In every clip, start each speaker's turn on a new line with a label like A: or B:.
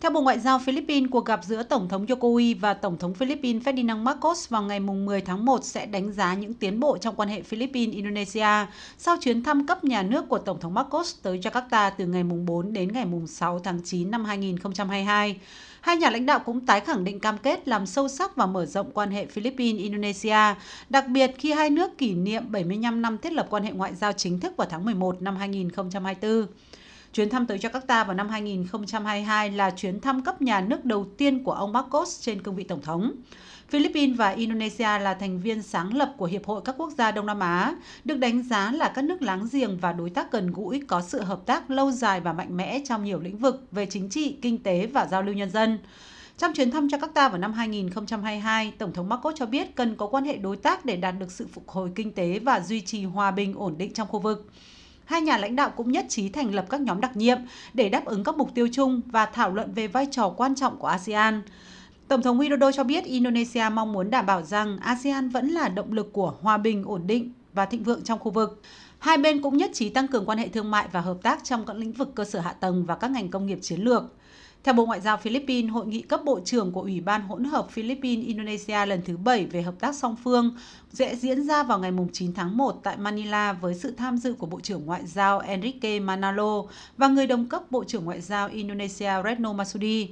A: Theo Bộ Ngoại giao Philippines, cuộc gặp giữa Tổng thống Jokowi và Tổng thống Philippines Ferdinand Marcos vào ngày 10 tháng 1 sẽ đánh giá những tiến bộ trong quan hệ Philippines-Indonesia sau chuyến thăm cấp nhà nước của Tổng thống Marcos tới Jakarta từ ngày 4 đến ngày 6 tháng 9 năm 2022. Hai nhà lãnh đạo cũng tái khẳng định cam kết làm sâu sắc và mở rộng quan hệ Philippines-Indonesia, đặc biệt khi hai nước kỷ niệm 75 năm thiết lập quan hệ ngoại giao chính thức vào tháng 11 năm 2024. Chuyến thăm tới Jakarta vào năm 2022 là chuyến thăm cấp nhà nước đầu tiên của ông Marcos trên cương vị Tổng thống. Philippines và Indonesia là thành viên sáng lập của Hiệp hội các quốc gia Đông Nam Á, được đánh giá là các nước láng giềng và đối tác gần gũi có sự hợp tác lâu dài và mạnh mẽ trong nhiều lĩnh vực về chính trị, kinh tế và giao lưu nhân dân. Trong chuyến thăm Jakarta vào năm 2022, Tổng thống Marcos cho biết cần có quan hệ đối tác để đạt được sự phục hồi kinh tế và duy trì hòa bình ổn định trong khu vực hai nhà lãnh đạo cũng nhất trí thành lập các nhóm đặc nhiệm để đáp ứng các mục tiêu chung và thảo luận về vai trò quan trọng của ASEAN. Tổng thống Widodo cho biết Indonesia mong muốn đảm bảo rằng ASEAN vẫn là động lực của hòa bình, ổn định và thịnh vượng trong khu vực. Hai bên cũng nhất trí tăng cường quan hệ thương mại và hợp tác trong các lĩnh vực cơ sở hạ tầng và các ngành công nghiệp chiến lược. Theo Bộ Ngoại giao Philippines, hội nghị cấp bộ trưởng của Ủy ban hỗn hợp Philippines-Indonesia lần thứ 7 về hợp tác song phương sẽ diễn ra vào ngày 9 tháng 1 tại Manila với sự tham dự của Bộ trưởng Ngoại giao Enrique Manalo và người đồng cấp Bộ trưởng Ngoại giao Indonesia Retno Masudi.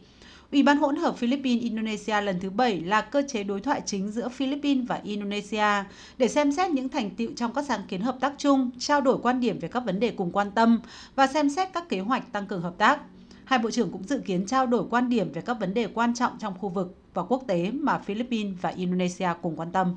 A: Ủy ban hỗn hợp Philippines-Indonesia lần thứ 7 là cơ chế đối thoại chính giữa Philippines và Indonesia để xem xét những thành tựu trong các sáng kiến hợp tác chung, trao đổi quan điểm về các vấn đề cùng quan tâm và xem xét các kế hoạch tăng cường hợp tác. Hai bộ trưởng cũng dự kiến trao đổi quan điểm về các vấn đề quan trọng trong khu vực và quốc tế mà Philippines và Indonesia cùng quan tâm.